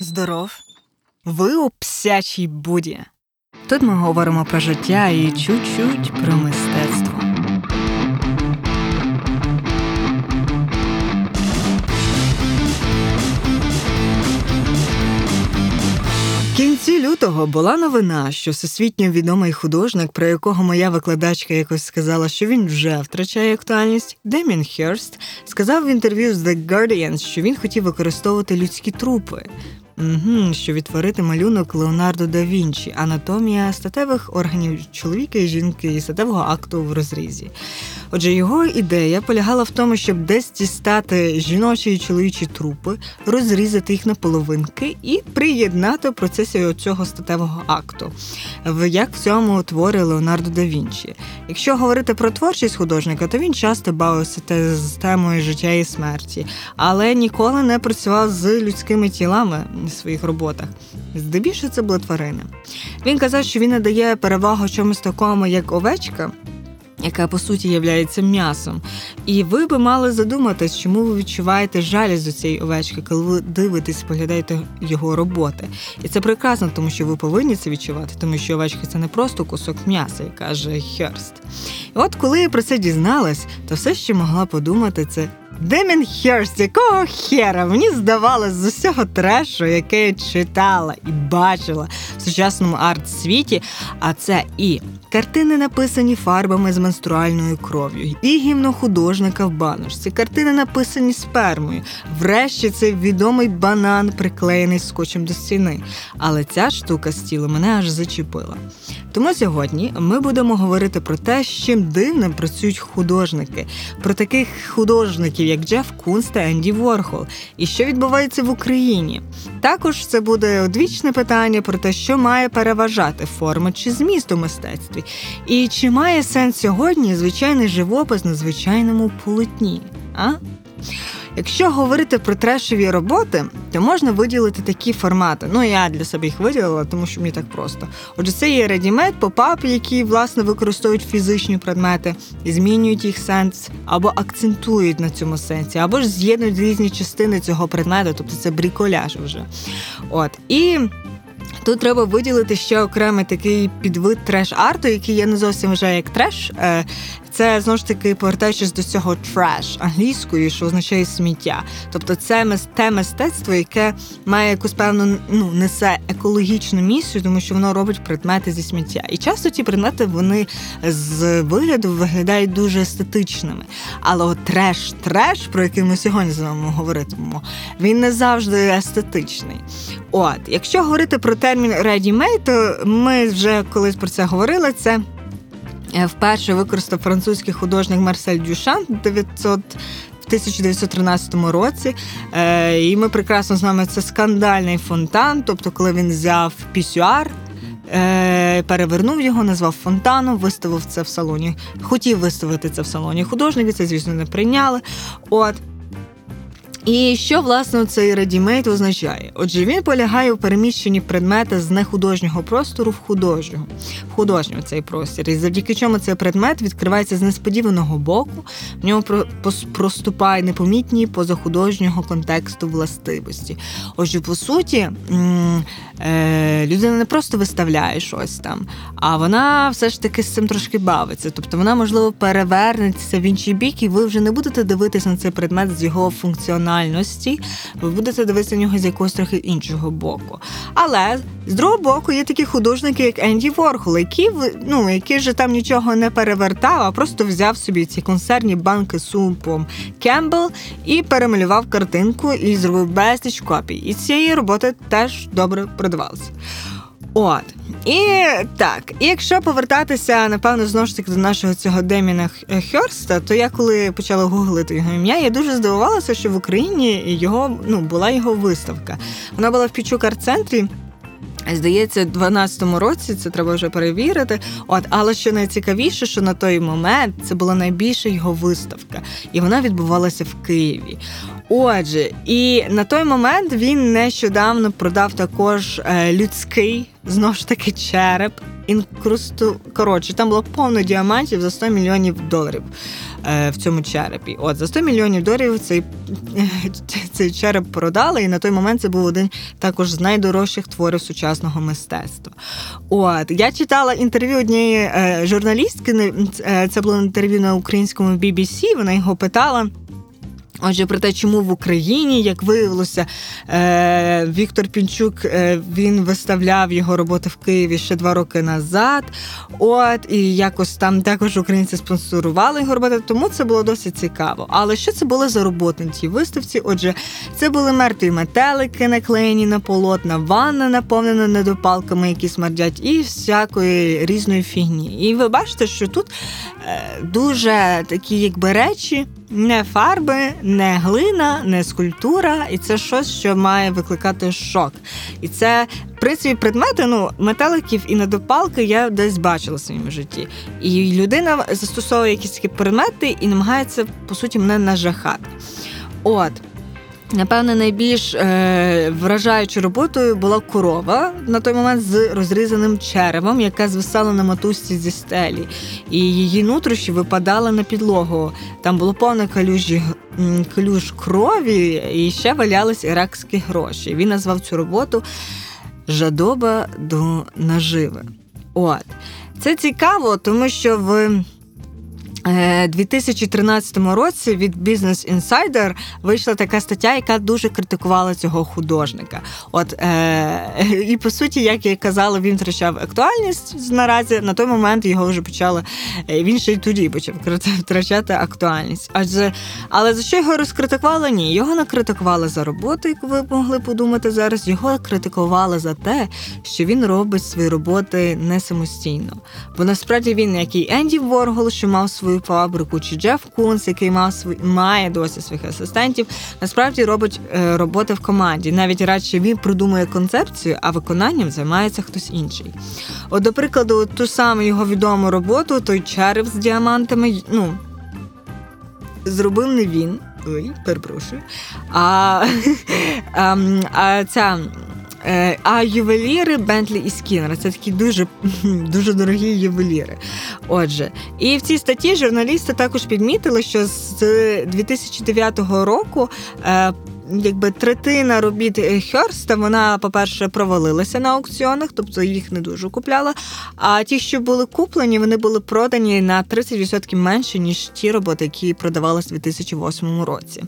Здоров. Ви у псячій буді. Тут ми говоримо про життя і чуть-чуть про мистецтво. В кінці лютого була новина, що всесвітньо відомий художник, про якого моя викладачка якось сказала, що він вже втрачає актуальність. Демін Херст сказав в інтерв'ю з The Guardian, що він хотів використовувати людські трупи. Угу, що відтворити малюнок Леонардо да Вінчі, анатомія статевих органів чоловіка і жінки і статевого акту в розрізі. Отже, його ідея полягала в тому, щоб десь дістати жіночі і чоловічі трупи, розрізати їх на половинки і приєднати в процесі цього статевого акту, як в цьому творі Леонардо да Вінчі. Якщо говорити про творчість художника, то він часто бавився з темою життя і смерті, але ніколи не працював з людськими тілами своїх роботах. Здебільшого це були тварини. Він казав, що він надає перевагу чомусь такому, як овечка. Яка по суті є м'ясом, і ви би мали задуматись, чому ви відчуваєте жалість до цієї овечки, коли ви дивитесь, поглядаєте його роботи. І це прекрасно, тому що ви повинні це відчувати, тому що овечка це не просто кусок м'яса, як каже Херст. І от коли я про це дізналась, то все, що могла подумати, це Демін Херст, якого хера мені здавалось з усього трешу, яке я читала і бачила в сучасному арт-світі. А це і картини, написані фарбами з менструальною кров'ю, і гімно художника в баночці, картини написані спермою. Врешті цей відомий банан, приклеєний скотчем до стіни. Але ця штука з тілу мене аж зачепила. Тому сьогодні ми будемо говорити про те, з чим дивним працюють художники, про таких художників, як Джеф Кунс та Енді Ворхол, і що відбувається в Україні. Також це буде одвічне питання про те, що має переважати форма чи зміст у мистецтві, і чи має сенс сьогодні звичайний живопис на звичайному полотні. А? Якщо говорити про трешові роботи, то можна виділити такі формати. Ну я для себе їх виділила, тому що мені так просто. Отже, це є ready-made, поп-арт, які власне використовують фізичні предмети, змінюють їх сенс, або акцентують на цьому сенсі, або ж з'єднують різні частини цього предмету, тобто це бріколяж вже. От і. Тут треба виділити ще окремий такий підвид trash-арту, який я не зовсім вже як треш. Це знову ж таки повертаючись до цього trash англійською, що означає сміття. Тобто це те мистецтво, яке має якусь певну ну несе екологічну місію, тому що воно робить предмети зі сміття. І часто ці предмети вони з вигляду виглядають дуже естетичними. Але от треш-треш, про який ми сьогодні з вами говоритимемо, він не завжди естетичний. От, якщо говорити про термін ready-made, то ми вже колись про це говорили. Це вперше використав французький художник Марсель Дюшан 900 в 1913 році, е, і ми прекрасно знаємо, це скандальний фонтан. Тобто, коли він взяв пісюар, е, перевернув його, назвав фонтаном, виставив це в салоні. Хотів виставити це в салоні художники, це, звісно, не прийняли. От. І що власне цей редімейт означає? Отже, він полягає у переміщенні предмета з нехудожнього простору в художнього, в художнього цей простір. І завдяки чому цей предмет відкривається з несподіваного боку, в ньому проступає непомітні позахудожнього контексту властивості. Отже, по суті, е, людина не просто виставляє щось там, а вона все ж таки з цим трошки бавиться. Тобто вона, можливо, перевернеться в інший бік, і ви вже не будете дивитися на цей предмет з його функціональністю функціональності, ви будете дивитися на нього з якогось трохи іншого боку. Але з другого боку є такі художники, як Енді Ворхол, які ну, які вже там нічого не перевертав, а просто взяв собі ці консервні банки з супом Кембл і перемалював картинку і зробив безліч копій. І цієї роботи теж добре продавалися. От. І так, і якщо повертатися, напевно, знову ж таки до нашого цього Деміна Хьорста, то я коли почала гуглити його ім'я, я дуже здивувалася, що в Україні його ну була його виставка. Вона була в Пічук арт-центрі. Здається, в 12-му році це треба вже перевірити. От, але що найцікавіше, що на той момент це була найбільша його виставка, і вона відбувалася в Києві. Отже, і на той момент він нещодавно продав також е, людський знову ж таки череп інкрусту. Коротше, там було повно діамантів за 100 мільйонів доларів е, в цьому черепі. От за 100 мільйонів доларів цей цей череп продали, і на той момент це був один також з найдорожчих творів сучасного мистецтва. От я читала інтерв'ю однієї е, журналістки. Е, це було інтерв'ю на українському BBC, Вона його питала. Отже, про те, чому в Україні, як виявилося, е, Віктор Пінчук е, він виставляв його роботи в Києві ще два роки назад. От і якось там також українці спонсорували його роботи, тому це було досить цікаво. Але що це були за роботи на цій виставці? Отже, це були мертві метелики, наклеєні на полотна, ванна наповнена недопалками, які смердять, і всякої різної фігні. І ви бачите, що тут е, дуже такі, якби речі не фарби, не глина, не скульптура, і це щось, що має викликати шок. І це, в принципі, предмети ну, металиків і недопалки я десь бачила в своєму житті. І людина застосовує якісь такі предмети і намагається, по суті, мене нажахати. От. Напевне, найбільш е, вражаючою роботою була корова на той момент з розрізаним черевом, яка звисала на матусці зі стелі, і її нутрощі випадали на підлогу. Там було повне калюжі калюж крові, і ще валялись іракські гроші. Він назвав цю роботу Жадоба до наживи. От це цікаво, тому що в. 2013 е, році від Business Insider вийшла така стаття, яка дуже критикувала цього художника. От е, і по суті, як я казала, він втрачав актуальність наразі. На той момент його вже почали. Е, він ще й тоді почав втрачати актуальність. Адже але за що його розкритикували? Ні, його не критикували за роботу, яку ви могли подумати зараз. Його критикували за те, що він робить свої роботи не самостійно. Бо насправді він, як і Енді Воргол, що мав свою свою фабрику, чи Джеф Кунс, який мав свій, має досі своїх асистентів, насправді робить е, роботи в команді. Навіть радше він продумує концепцію, а виконанням займається хтось інший. От, до прикладу, ту саму його відому роботу, той череп з діамантами, ну зробив не він. Ой, перепрошую. А, а, ем, а ця а ювеліри Бентлі і Скіннер – це такі дуже дуже дорогі ювеліри. Отже, і в цій статті журналісти також підмітили, що з 2009 року е, якби третина робіт Херста, вона, по-перше, провалилася на аукціонах, тобто їх не дуже купляла. А ті, що були куплені, вони були продані на 30% менше, ніж ті роботи, які продавалися в 2008 році.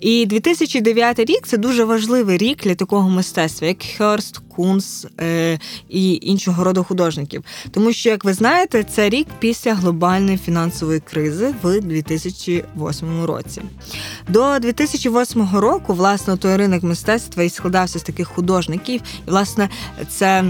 І 2009 рік це дуже важливий рік для такого мистецтва, як Херст, Кунс е, і іншого роду художників. Тому що, як ви знаєте, це рік після глобальної фінансової кризи в 2008 році. До 2008 року власне той ринок мистецтва і складався з таких художників. І власне це.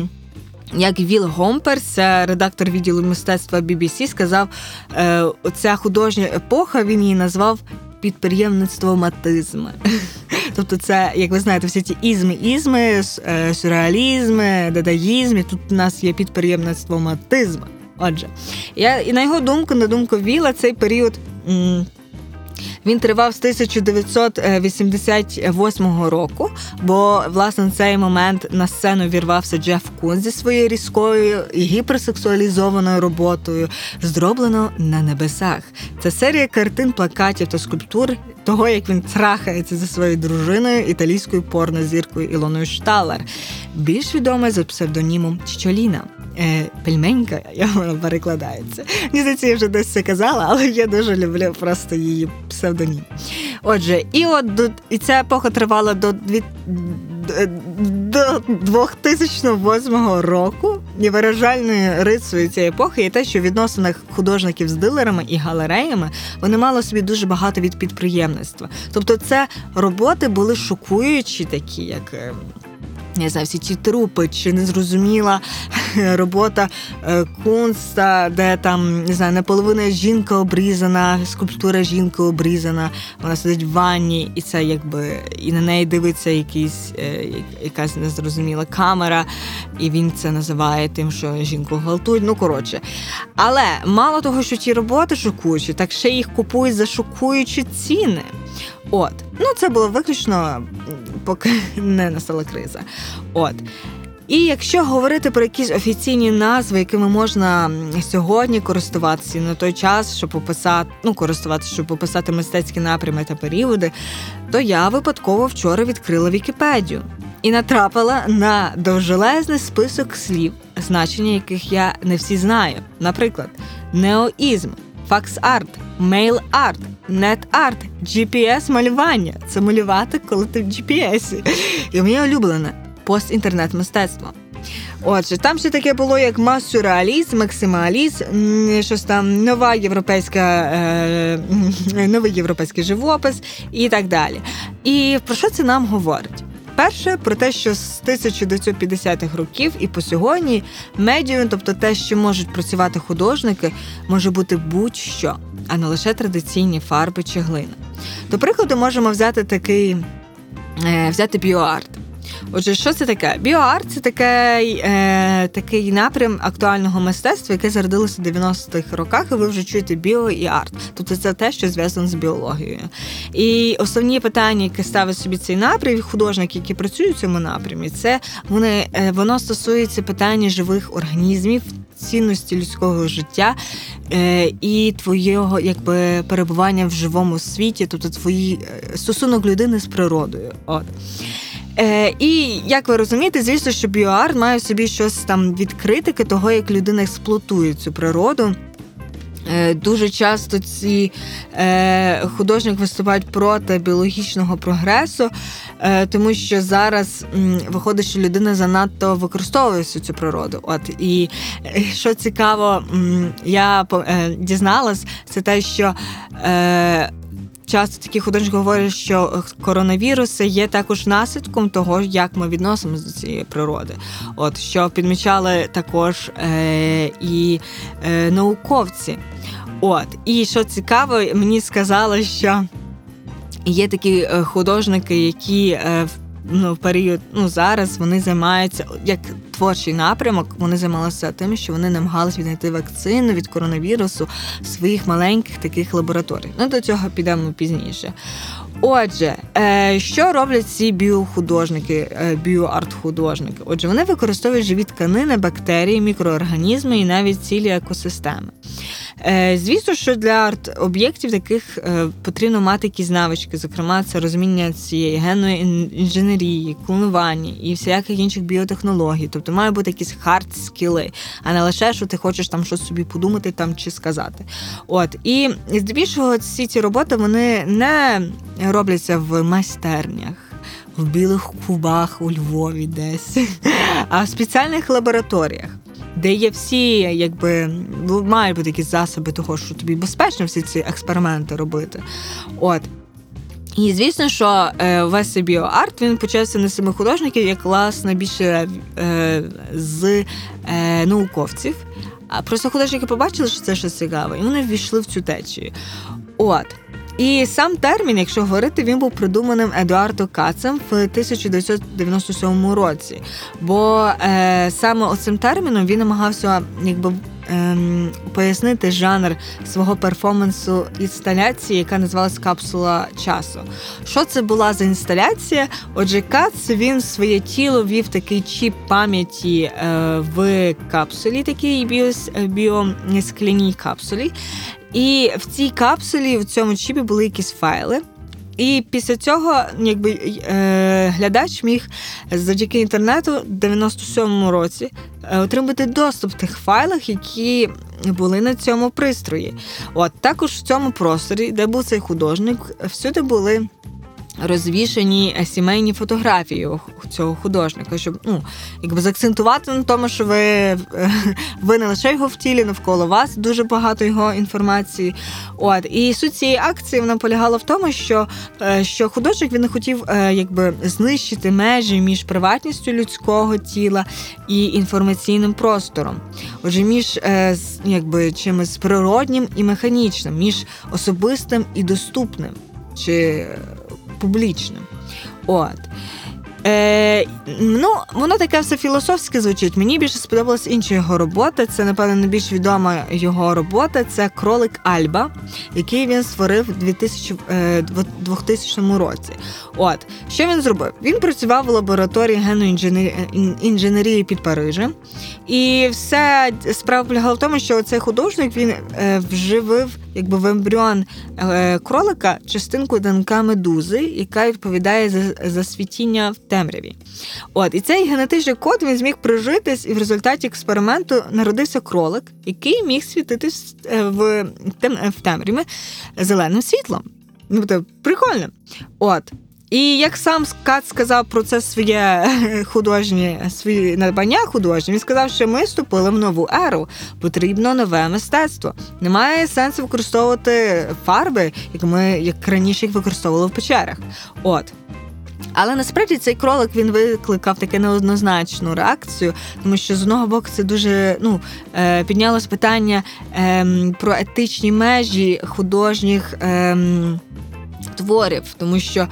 Як Віл Гомперс, редактор відділу мистецтва BBC, сказав, е, ця художня епоха він її назвав підприємництво матизми. Тобто, це, як ви знаєте, всі ці ізми, ізми, е, сюрреалізми, дадаїзми. Тут у нас є підприємництво матизми. Отже, я і на його думку, на думку Віла, цей період. М- він тривав з 1988 року, бо власне на цей момент на сцену вірвався Джеф Кун зі своєю різкою і гіперсексуалізованою роботою, зроблено на небесах. Це серія картин, плакатів та скульптур. Того, як він трахається зі своєю дружиною, італійською порнозіркою Ілоною Шталер, більш відомий за псевдонімом Чічоліна е, пельменька, як вона перекладається. Мені здається, я вже десь це казала, але я дуже люблю просто її псевдонім. Отже, і от і ця епоха тривала до до 2008 року. І виражальною рисою цієї епохи є те, що в відносинах художників з дилерами і галереями вони мали собі дуже багато від підприємництва. Тобто, це роботи були шокуючі, такі як. Не знаю, всі ці трупи, чи незрозуміла робота е, кунста, де там не знаю, наполовина жінка обрізана, скульптура жінки обрізана, вона сидить в ванні, і це якби і на неї дивиться якийсь, е, якась незрозуміла камера, і він це називає тим, що жінку гвалтують. Ну коротше. Але мало того, що ті роботи шокуючі, так ще їх купують за шокуючі ціни. От, ну це було виключно, поки не настала криза. От. І якщо говорити про якісь офіційні назви, якими можна сьогодні користуватися на той час, щоб описати, ну користуватися, щоб описати мистецькі напрями та періоди, то я випадково вчора відкрила Вікіпедію і натрапила на довжелезний список слів, значення яких я не всі знаю. Наприклад, неоізм, fax-art, mail-art, net-art, GPS-малювання. Це малювати, коли ти в GPS. І моє улюблене пост-інтернет мистецтво. Отже, там ще таке було, як масюреалізм, максималізм, щось там нова європейська, е, новий європейський живопис і так далі. І про що це нам говорить? Перше про те, що з 1950-х років і по сьогодні медіум, тобто те, що можуть працювати художники, може бути будь-що, а не лише традиційні фарби чи глина. До прикладу, можемо взяти такий е, взяти біоарт. Отже, що це таке? Біоарт це такий е, такий напрям актуального мистецтва, яке зародилося в 90-х роках, і ви вже чуєте біо і арт. Тобто це те, що зв'язано з біологією. І основні питання, які ставить собі цей напрям, художники, які працюють в цьому напрямі, це вони е, воно стосується питання живих організмів. Цінності людського життя е, і твоєго якби перебування в живому світі, тобто твої е, стосунок людини з природою. От. Е, І як ви розумієте, звісно, що біоарт має в собі щось там від критики того, як людина експлуатує цю природу. Е, дуже часто ці е, художники виступають проти біологічного прогресу, е, тому що зараз м, виходить, що людина занадто використовує всю цю природу. От і е, що цікаво, м, я е, дізналась, це те, що е, часто такі художники говорять, що коронавіруси є також наслідком того, як ми відносимося до цієї природи. От що підмічали також е, і е, науковці. От, і що цікаво, мені сказали, що є такі е, художники, які е, ну, в період ну, зараз вони займаються як творчий напрямок. Вони займалися тим, що вони намагалися віднайти вакцину від коронавірусу в своїх маленьких таких лабораторіях. Ну до цього підемо пізніше. Отже, е, що роблять ці біохудожники, е, біоарт-художники? Отже, вони використовують живі тканини, бактерії, мікроорганізми і навіть цілі екосистеми. Е, звісно, що для арт-об'єктів таких потрібно мати якісь навички, зокрема, це розуміння цієї генної інженерії, клонування і всяких інших біотехнологій. Тобто має бути якісь hard skill и, а не лише що ти хочеш там щось собі подумати там чи сказати. От і здебільшого всі ці роботи вони не робляться в майстернях. В білих кубах у Львові десь, а в спеціальних лабораторіях, де є всі, якби мають бути якісь засоби того, що тобі безпечно всі ці експерименти робити. От. І звісно, що е, весь цей біоарт він почався не з самих художників, як власне більше е, з е, науковців. А просто художники побачили, що це щось цікаве, і вони ввійшли в цю течію. От. І сам термін, якщо говорити, він був придуманим Едуардо Кацем в 1997 році. Бо е, саме оцим терміном він намагався якби. Ем, пояснити жанр свого перформансу інсталяції, яка називалась Капсула часу. Що це була за інсталяція? Отже, Кац він своє тіло вів такий чіп пам'яті е, в капсулі, такій біоскляній капсулі. І в цій капсулі, в цьому чіпі були якісь файли. І після цього якби е, глядач міг завдяки інтернету в 97-му році е, отримати доступ в тих файлах, які були на цьому пристрої. От також в цьому просторі, де був цей художник, всюди були розвішені е, сімейні фотографії цього художника, щоб ну, якби заакцентувати на тому, що ви е, ви не лише його в тілі, навколо вас дуже багато його інформації. От І суть цієї акції вона полягала в тому, що е, що художник він не хотів якби знищити межі між приватністю людського тіла і інформаційним простором. Отже, між якби чимось природнім і механічним, між особистим і доступним. Чи публічним. От. Е, Ну, воно таке все філософське звучить. Мені більше сподобалась інша його робота. Це, напевно, найбільш відома його робота. Це кролик Альба, який він створив у 2000, 2000 році. От що він зробив? Він працював в лабораторії генної інженерії під Парижем, і все справа полягала в тому, що цей художник він е, вживив якби в ембріон е, кролика частинку ДНК медузи, яка відповідає за за світіння в темряві. От і цей генетичний код він зміг прижитись, і в результаті експерименту народився кролик, який міг світитись е, в темряві зеленим світлом. Ну, тобто, прикольно. От. І як сам Кат сказав про це своє художнє свої надбання художні, він сказав, що ми вступили в нову еру. Потрібно нове мистецтво. Немає сенсу використовувати фарби, як ми як раніше їх використовували в печерах. От. Але насправді цей кролик він викликав таке неоднозначну реакцію, тому що з одного боку це дуже ну е, піднялось питання ем, про етичні межі художніх. Ем, Творів, тому що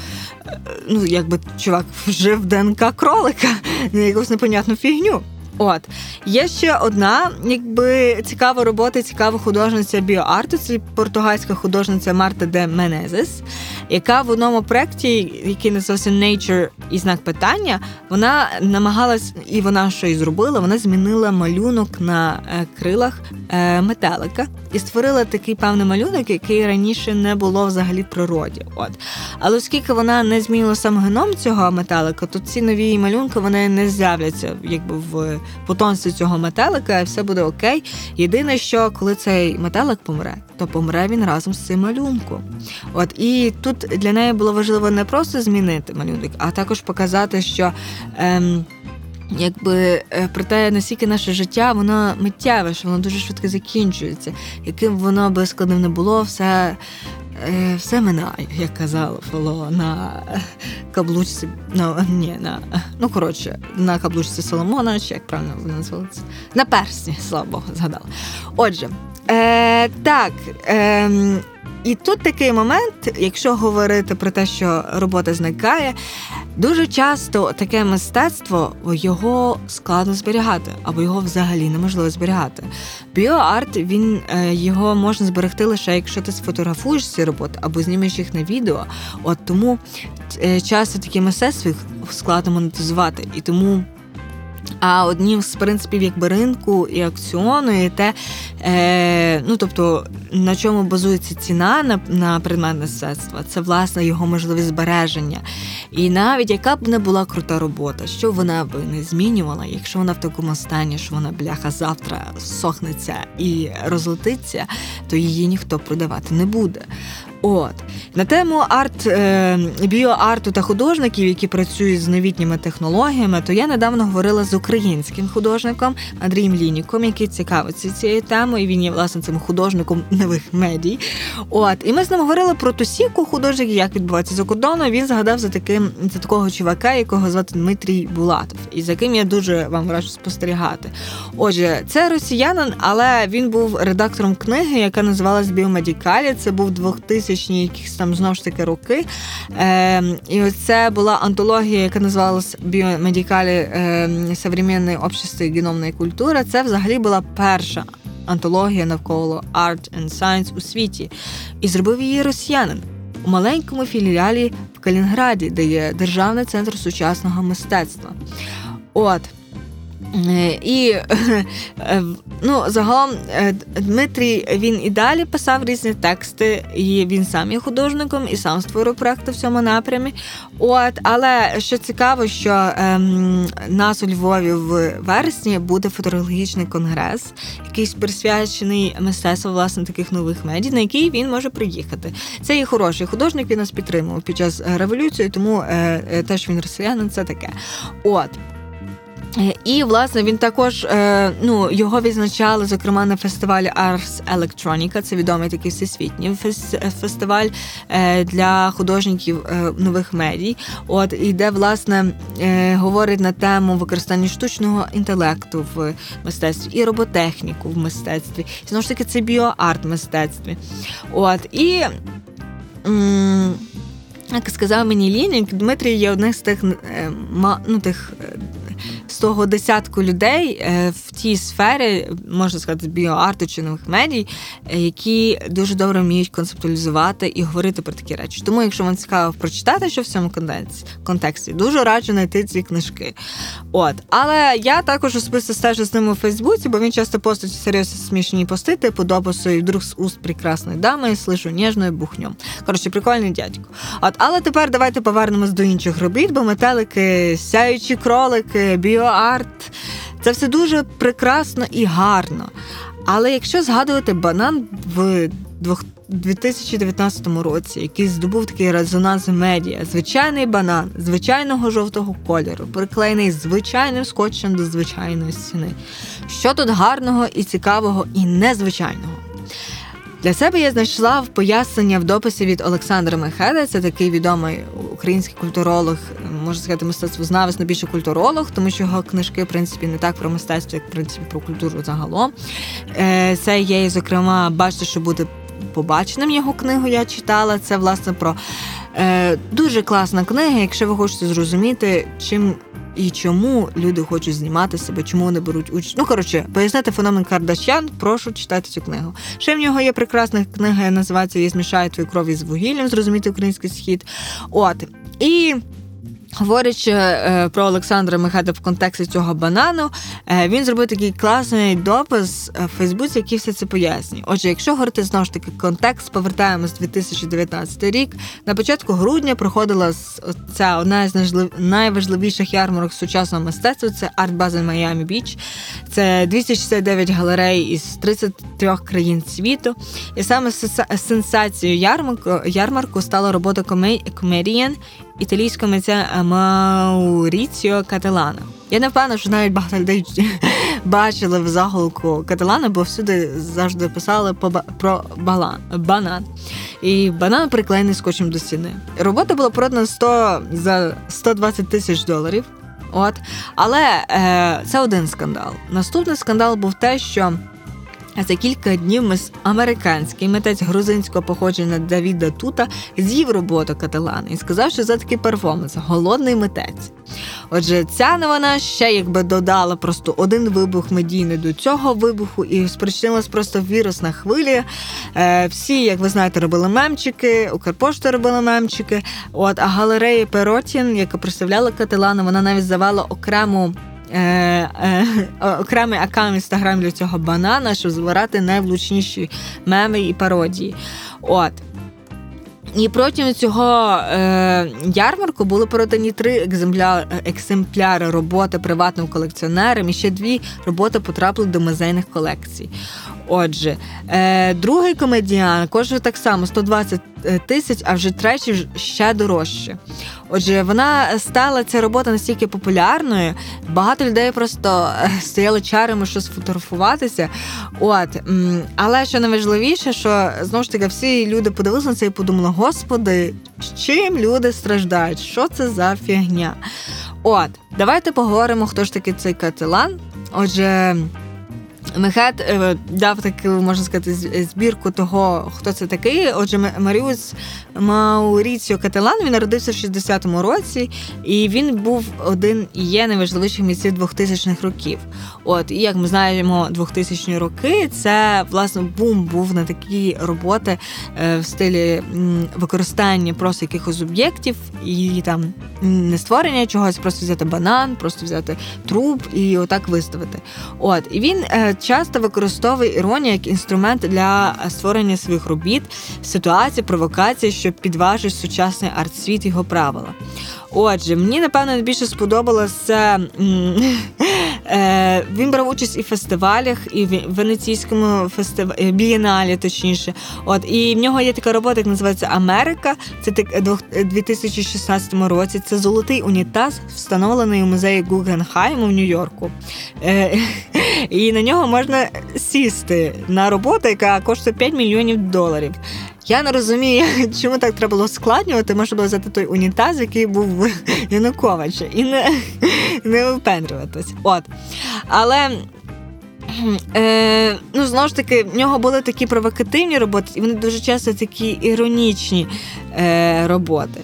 ну якби чувак вжив ДНК кролика на якусь непонятну фігню. От є ще одна, якби цікава робота, цікава художниця біоарту. Це португальська художниця Марта де Менезес, яка в одному проєкті, який називався Nature і знак питання, вона намагалась, і вона що і зробила. Вона змінила малюнок на е, крилах е, метелика і створила такий певний малюнок, який раніше не було взагалі в природі. От але оскільки вона не змінила сам геном цього метелика, то ці нові малюнки вони не з'являться, якби в потомстві цього метелика, і все буде окей. Єдине, що коли цей метелик помре, то помре він разом з цим малюнком. От і тут для неї було важливо не просто змінити малюнок, а також показати, що. Ем, Якби е, про те, наскільки наше життя, воно миттєве, що воно дуже швидко закінчується. Яким воно би складним не було, все все минає, як казав Фоло на каблучці. Ну, ні, на, ну коротше, на каблучці Соломона, чи як правильно вона називається? На персні, слава Богу, згадала. Отже, е, так. Е, і тут такий момент, якщо говорити про те, що робота зникає, дуже часто таке мистецтво його складно зберігати, або його взагалі неможливо зберігати. Біоарт він е, його можна зберегти лише якщо ти сфотографуєш ці роботи або знімеш їх на відео. От тому е, часто такі мистецтва складно монетизувати. І тому а одним з принципів якби ринку і акціону, і те, е, ну тобто на чому базується ціна на на предмет мистецтва, це власне його можливість збереження. І навіть яка б не була крута робота, що вона би не змінювала, якщо вона в такому стані, що вона бляха завтра сохнеться і розлетиться, то її ніхто продавати не буде. От на тему арт е, біоарту та художників, які працюють з новітніми технологіями, то я недавно говорила з українським художником Андрієм Лініком, який цікавиться цією темою. і Він є власне цим художником нових медій. От і ми з ним говорили про тусівку художників, як відбувається за кордоном. Він згадав за таким за такого чувака, якого звати Дмитрій Булатов, і за яким я дуже вам раджу спостерігати. Отже, це росіянин, але він був редактором книги, яка називалась Біомедікалі. Це був 2000 2000-ні якісь там знову ж таки роки. Е, І це була антологія, яка називалась Біомедикалі е, современне общество геномної культури. Це взагалі була перша антологія навколо Art and Science у світі. І зробив її росіянин у маленькому філіалі в Калінграді, де є Державний центр сучасного мистецтва. От. Е, і е, ну, загалом е, Дмитрій він і далі писав різні тексти, і він сам є художником, і сам створив проекти в цьому напрямі. От, Але що цікаво, що ем, нас у Львові в вересні буде фотографічний конгрес, якийсь присвячений мистецтву власне таких нових медій, на який він може приїхати. Це є хороший художник, він нас підтримував під час революції, тому е, теж він росіянин, це таке. От. Е, і власне він також е, ну його відзначали зокрема на фестивалі Ars Electronica, Це відомий такий всесвітній фестиваль е, для художників нових медій. От і де власне говорить на тему використання штучного інтелекту в мистецтві і роботехніку в мистецтві. Знову ж таки, це біоарт в мистецтві. От і. Як сказав мені Лінік, Дмитрій є одним з тих ну, тих з того десятку людей е, в тій сфері, можна сказати, біоарту чи нових медій, е, які дуже добре вміють концептуалізувати і говорити про такі речі. Тому, якщо вам цікаво прочитати, що в цьому контексті, дуже раджу знайти ці книжки. От, але я також особисто стежу з ним у Фейсбуці, бо він часто постить серйозно смішні пости, типу допису і вдруг з уст прекрасної дами слышу ніжною бухню. Коротше, прикольний дядько. От, але тепер давайте повернемось до інших робіт, бо метелики, сяючі кролики, біоарт це все дуже прекрасно і гарно. Але якщо згадувати банан в 2019 році, який здобув такий резонанс медіа, звичайний банан звичайного жовтого кольору, приклеєний звичайним скотчем до звичайної стіни. Що тут гарного і цікавого, і незвичайного? Для себе я знайшла в пояснення в дописі від Олександра Мехеда, це такий відомий український культуролог, можна сказати, мистецтвознавець, але більше культуролог, тому що його книжки, в принципі, не так про мистецтво, як в принципі про культуру загалом. Е, це є, зокрема, бачите, що буде побаченим його книгу. Я читала. Це власне про е, дуже класна книга, якщо ви хочете зрозуміти, чим і чому люди хочуть знімати себе, чому вони беруть участь. Ну, коротше, пояснити феномен Кардашян, прошу читати цю книгу. Ще в нього є прекрасна книга, називається Я змішаю твою кров із вугіллям, зрозуміти український схід. От. І Говорячи е, про Олександра Михайда в контексті цього банану, е, він зробив такий класний допис в Фейсбуці, який все це пояснює. Отже, якщо говорити знову ж таки контекст, повертаємось 2019 рік. На початку грудня проходила ця одна з найважливіших ярмарок сучасного мистецтва. Це арт-база Майами Біч. Це 269 галерей із 33 країн світу. І саме сенсацією ярмарку ярмарку стала робота комедієн італійського митця Мауріціо Кателана. Я не впевнена, що навіть багато людей бачили в заголовку Кателана, бо всюди завжди писали про балан, банан. І банан приклеєний скотчем до стіни. Робота була продана 100 за 120 тисяч доларів. От, але е, це один скандал. Наступний скандал був те, що за кілька днів мис американський митець грузинського походження Давіда Тута з'їв роботу каталана і сказав, що за такий перформанс голодний митець. Отже, ця новина ще якби додала просто один вибух медійний до цього вибуху, і спричинилась просто вірусна хвиля. Е, Всі, як ви знаєте, робили мемчики, Укрпошта робила мемчики. От а галерея Перотін, яка представляла каталана, вона навіть завела окрему. Е, е, окремий аккаунт інстаграм для цього банана, щоб збирати найвлучніші меми і пародії. От. І протягом цього е, ярмарку були продані три екземпляри, екземпляри роботи приватним колекціонерам, і ще дві роботи потрапили до музейних колекцій. Отже, е, другий комедіан коштує так само 120 е, тисяч, а вже третій ще дорожче. Отже, вона стала ця робота настільки популярною, багато людей просто е, стояли чарами, що сфотографуватися. От, але що найважливіше, що знову ж таки всі люди подивилися на це і подумали: Господи, з чим люди страждають? Що це за фігня? От, давайте поговоримо, хто ж таки цей катилан. Отже. Мехет е, дав таку, можна сказати, збірку того, хто це такий. Отже, Маріус Мауріціо Кателан він народився в 60-му році, і він був один і є найважливіших місців 2000-х років. От, і як ми знаємо, 2000-ні роки це власне бум був на такі роботи е, в стилі використання просто якихось об'єктів і там не створення чогось, просто взяти банан, просто взяти труб і отак виставити. От, і він. Е, часто використовує іронію як інструмент для створення своїх робіт, ситуацій, провокацій, що підважують сучасний арт-світ його правила. Отже, мені напевно найбільше сподобалося. Е, він брав участь і в фестивалях, і в венеційському фестивалі е, бієналі, точніше. От і в нього є така робота, яка називається Америка. Це так 2016 році. Це золотий унітаз, встановлений у музеї Гугенхайму в Нью-Йорку. Е, і на нього можна сісти на роботу, яка коштує 5 мільйонів доларів. Я не розумію, чому так треба було складнювати. Можна було взяти той унітаз, який був Януковича, і не не випендрюватись. От. Але. Е, Ну, знову ж таки, в нього були такі провокативні роботи, і вони дуже часто такі іронічні е, роботи.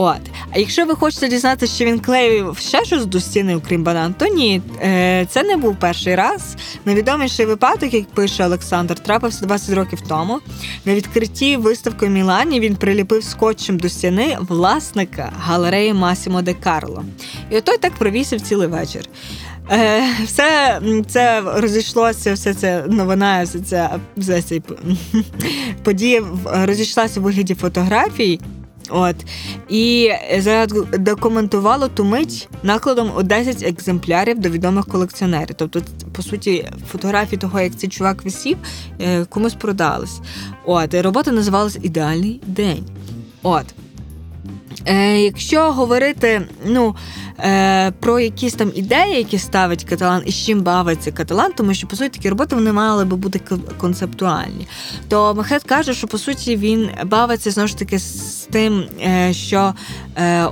От. А якщо ви хочете дізнатися, що він клеїв ще щось до стіни, окрім банан, то ні, е, це не був перший раз. Найвідоміший випадок, як пише Олександр, трапився 20 років тому. На відкритті виставки в Мілані він приліпив скотчем до стіни власника галереї Масімо де Карло. І отой так провісив цілий вечір. Е, Все це розійшлося, все це новина, все це все це подія розійшлася у вигляді фотографій. От і задокументувало ту мить накладом у 10 екземплярів до відомих колекціонерів. Тобто, по суті, фотографії того, як цей чувак висів, е, комусь продались. От і робота називалась Ідеальний день. От. Е, Якщо говорити ну, е, про якісь там ідеї, які ставить каталан і з чим бавиться каталан, тому що по суті такі роботи вони мали би бути концептуальні, то Махет каже, що по суті він бавиться знову ж таки з тим, е, що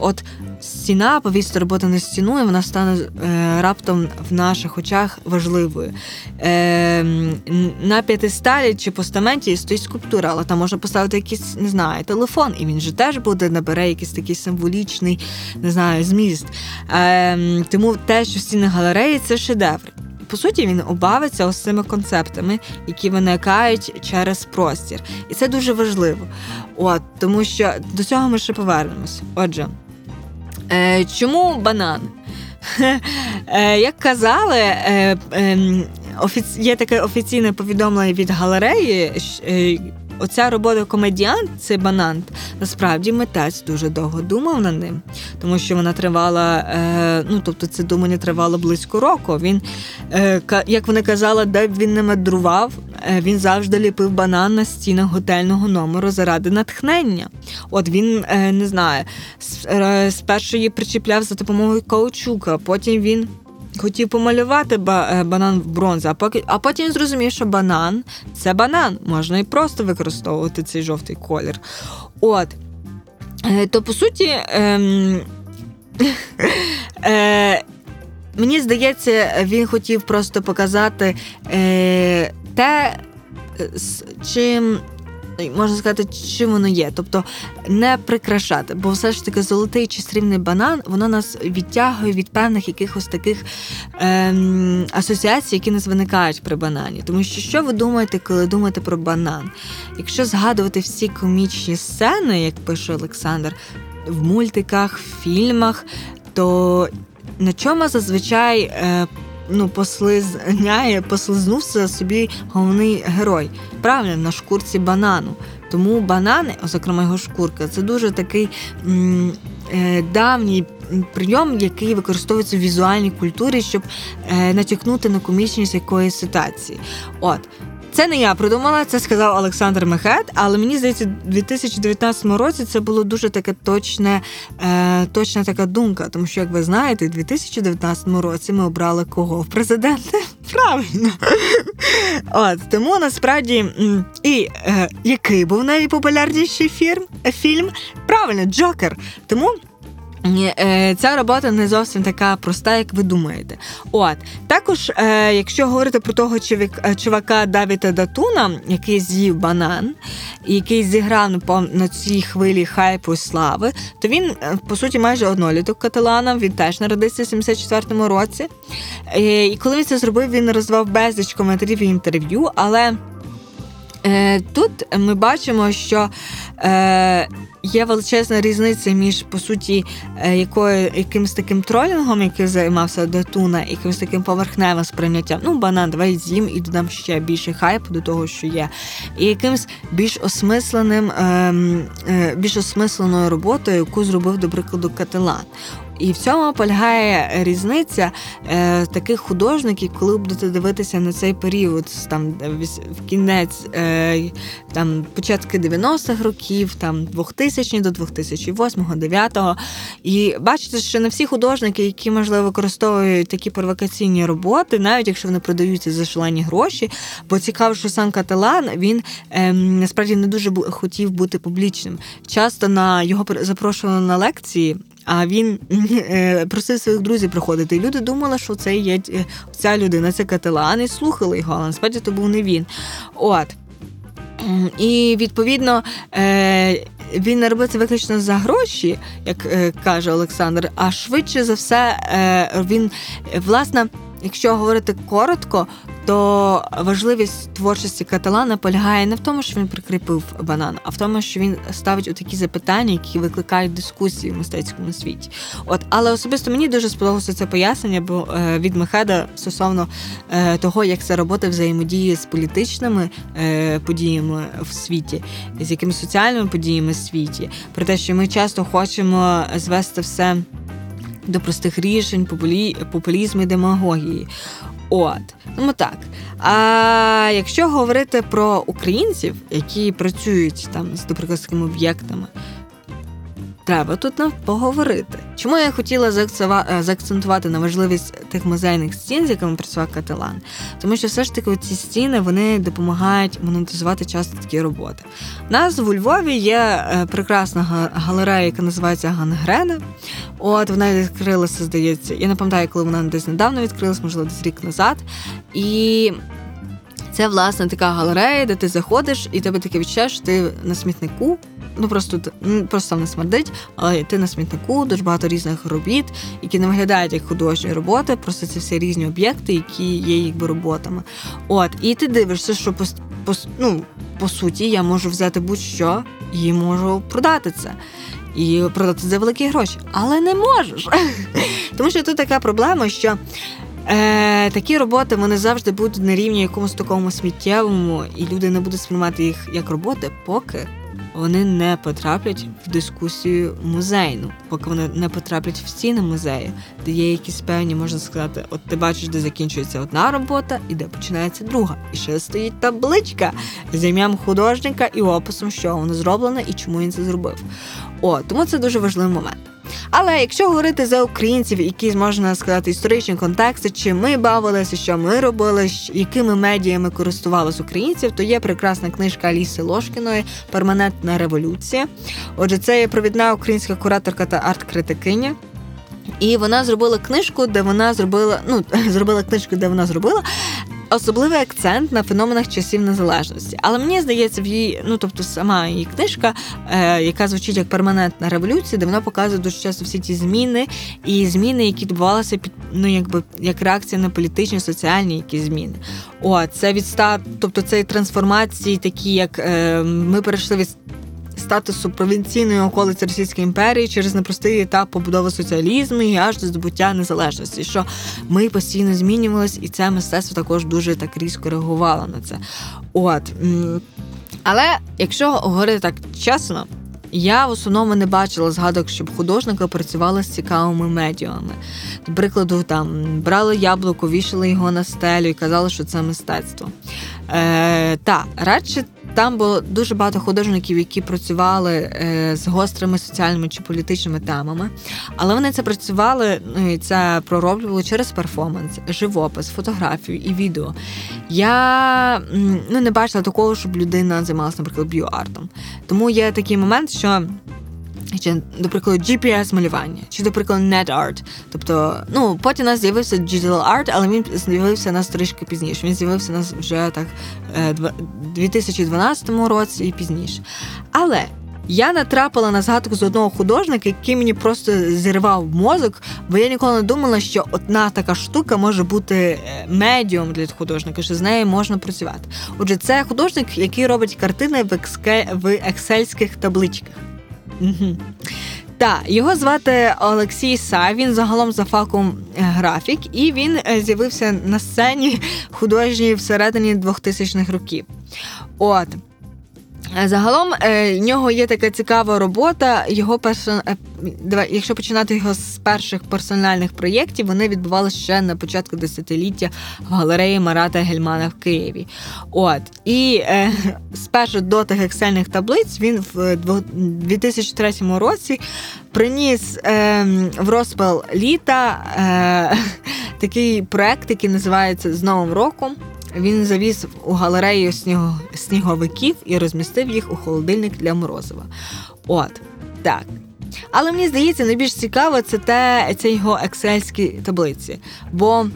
от стіна, повісти роботи на стіну, і вона стане е, раптом в наших очах важливою. Е, На п'ятисталі чи постаменті стоїть скульптура, але там можна поставити якийсь, не знаю, телефон, і він же теж буде набере якийсь такий символічний, не знаю, зміст. Е, Тому те, що стіни галереї, це шедевр. По суті, він обавиться ось цими концептами, які виникають через простір. І це дуже важливо. От, Тому що до цього ми ще повернемось. Отже. Е, Чому банан? Е, Як казали, е, е, є таке офіційне повідомлення від галереї. Оця робота комедіант, цей банант, насправді митець дуже довго думав над ним, тому що вона тривала, е, ну тобто це думання тривало близько року. Він, е, як вони казали, де б він не медрував, е, він завжди ліпив банан на стінах готельного номеру заради натхнення. От він е, не знаю, е, спершу її причіпляв за допомогою каучука, потім він. Хотів помалювати е, банан в бронзу, а поки а потім зрозумів, що банан це банан, можна і просто використовувати цей жовтий колір. От. Е, то по суті, ем, е, мені здається, він хотів просто показати е, те, з чим можна сказати, чим воно є. Тобто не прикрашати, бо все ж таки золотий чи срібний банан воно нас відтягує від певних якихось таких ем, асоціацій, які нас виникають при банані. Тому що що ви думаєте, коли думаєте про банан? Якщо згадувати всі комічні сцени, як пише Олександр, в мультиках, в фільмах, то на чому зазвичай. Е, ну, послизняє, послизнувся собі головний герой. Правильно, на шкурці банану. Тому банани, зокрема його шкурка, це дуже такий м, е, давній прийом, який використовується в візуальній культурі, щоб е, натякнути на комічність якоїсь ситуації. От. Це не я придумала, це сказав Олександр Мехет, але мені здається, у 2019 році це було дуже таке точне, е, точна така думка. Тому що, як ви знаєте, у 2019 році ми обрали кого в президенти? Правильно. От Тому насправді і е, який був найпопулярніший фільм? Правильно, Джокер. Тому. Е, ця робота не зовсім така проста, як ви думаєте. От також, е, якщо говорити про того е, чувака Давіда Датуна, який з'їв банан, який зіграв на цій хвилі хайпу і слави, то він по суті майже одноліток каталана. Він теж народився в 74-му році. І коли він це зробив, він розвав безліч коментарів і інтерв'ю, але. Тут ми бачимо, що є величезна різниця між по суті е, якою якимось таким тролінгом, який займався Датуна, і якимось таким поверхневим сприйняттям. Ну, банан, давай з'їм і додам ще більше хайпу до того, що є, і якимось більш осмисленим, ем, е, більш осмисленою роботою, яку зробив, до прикладу, Кателан. І в цьому полягає різниця е, таких художників, коли будете дивитися на цей період, там в кінець е, там початки 90-х років, там 2000 до 2008-2009. І бачите, що не всі художники, які можливо використовують такі провокаційні роботи, навіть якщо вони продаються за шалені гроші, бо цікаво, що сам Каталан він е, насправді не дуже хотів бути публічним. Часто на його запрошували на лекції. А він е, просив своїх друзів приходити. І люди думали, що це є ця людина, це кателан, і слухали його, але насправді то був не він. От. І відповідно е, він не робив це виключно за гроші, як е, каже Олександр. А швидше за все, він власне, якщо говорити коротко, то важливість творчості каталана полягає не в тому, що він прикріпив банан, а в тому, що він ставить у такі запитання, які викликають дискусії в мистецькому світі. От, але особисто мені дуже сподобалося це пояснення, бо е, від Мехеда стосовно е, того, як ця робота взаємодіє з політичними е, подіями в світі, з якимись соціальними подіями в світі, про те, що ми часто хочемо звести все. До простих рішень, популі... популізму і демагогії. От, ну так. А якщо говорити про українців, які працюють там з наприклад, об'єктами, Треба тут нам поговорити. Чому я хотіла е, заакцентувати на важливість тих музейних стін, з якими працював каталан? Тому що все ж таки ці стіни вони допомагають монетизувати часто такі роботи. У нас у Львові є е, прекрасна галерея, яка називається Гангрена. От вона відкрилася, здається. Я не пам'ятаю, коли вона десь недавно відкрилась, можливо, десь рік назад. І це власне така галерея, де ти заходиш, і тебе таке відчуття, що ти на смітнику. Ну просто просто не смердить, але ти на смітнику дуже багато різних робіт, які не виглядають як художні роботи, просто це всі різні об'єкти, які є якби роботами. От, і ти дивишся, що по, по, ну, по суті я можу взяти будь-що і можу продати це. І продати за великі гроші, але не можеш. Тому що тут така проблема, що Е, Такі роботи вони завжди будуть на рівні якомусь такому сміттєвому, і люди не будуть сприймати їх як роботи, поки вони не потраплять в дискусію музейну, поки вони не потраплять в стіни музею, де є якісь певні, можна сказати, от ти бачиш, де закінчується одна робота і де починається друга. І ще стоїть табличка з ім'ям художника і описом, що воно зроблено і чому він це зробив. О, тому це дуже важливий момент. Але якщо говорити за українців, які можна сказати історичні контексти, чи ми бавилися, що ми робили, якими медіями користувалися українців, то є прекрасна книжка Аліси Лошкіної Перманентна революція. Отже, це є провідна українська кураторка та арт-критикиня. І вона зробила книжку, де вона зробила, ну зробила книжку, де вона зробила особливий акцент на феноменах часів незалежності. Але мені здається, в її, ну тобто, сама її книжка, е, яка звучить як перманентна революція, де вона показує дуже часто всі ті зміни і зміни, які відбувалися під ну, якби як реакція на політичні, соціальні якісь зміни. О, це відстав, тобто це трансформації, такі як е, ми перейшли від статусу провінційної околиці Російської імперії через непростий етап побудови соціалізму і аж до здобуття незалежності, що ми постійно змінювалися, і це мистецтво також дуже так різко реагувало на це. От. Але якщо говорити так чесно, я в основному не бачила згадок, щоб художника працювала з цікавими медіумами. До прикладу, там брали яблуко, вішали його на стелю і казали, що це мистецтво. Е, Та радше там було дуже багато художників, які працювали е, з гострими соціальними чи політичними темами, але вони це працювали ну, і це пророблювали через перформанс, живопис, фотографію і відео. Я ну, не бачила такого, щоб людина займалася, наприклад, біоартом. Тому є такий момент, що чи, до прикладу, GPS-малювання, чи, до прикладу, NetArt. Тобто, ну, потім у нас з'явився Digital Art, але він з'явився нас трішки пізніше. Він з'явився нас вже так у е, 2012 році і пізніше. Але я натрапила на згадку з одного художника, який мені просто зірвав мозок, бо я ніколи не думала, що одна така штука може бути е, медіум для художника, що з нею можна працювати. Отже, це художник, який робить картини в ексельських табличках. Угу. Так, його звати Олексій Са, він загалом за факом е, графік, і він е, з'явився на сцені художній всередині 2000-х років. От. Е, загалом е, в нього є така цікава робота. Його персон... Е, якщо починати його з перших персональних проєктів, вони відбувалися ще на початку десятиліття в галереї Марата Гельмана в Києві. От і е, спершу до тих ексельних таблиць він в 2003 році приніс е, в розпал літа е, такий проект, який називається з Новим роком. Він завіз у галерею сніго, сніговиків і розмістив їх у холодильник для морозива. От так. Але мені здається, найбільш цікаво це те, це його ексельські таблиці. Бо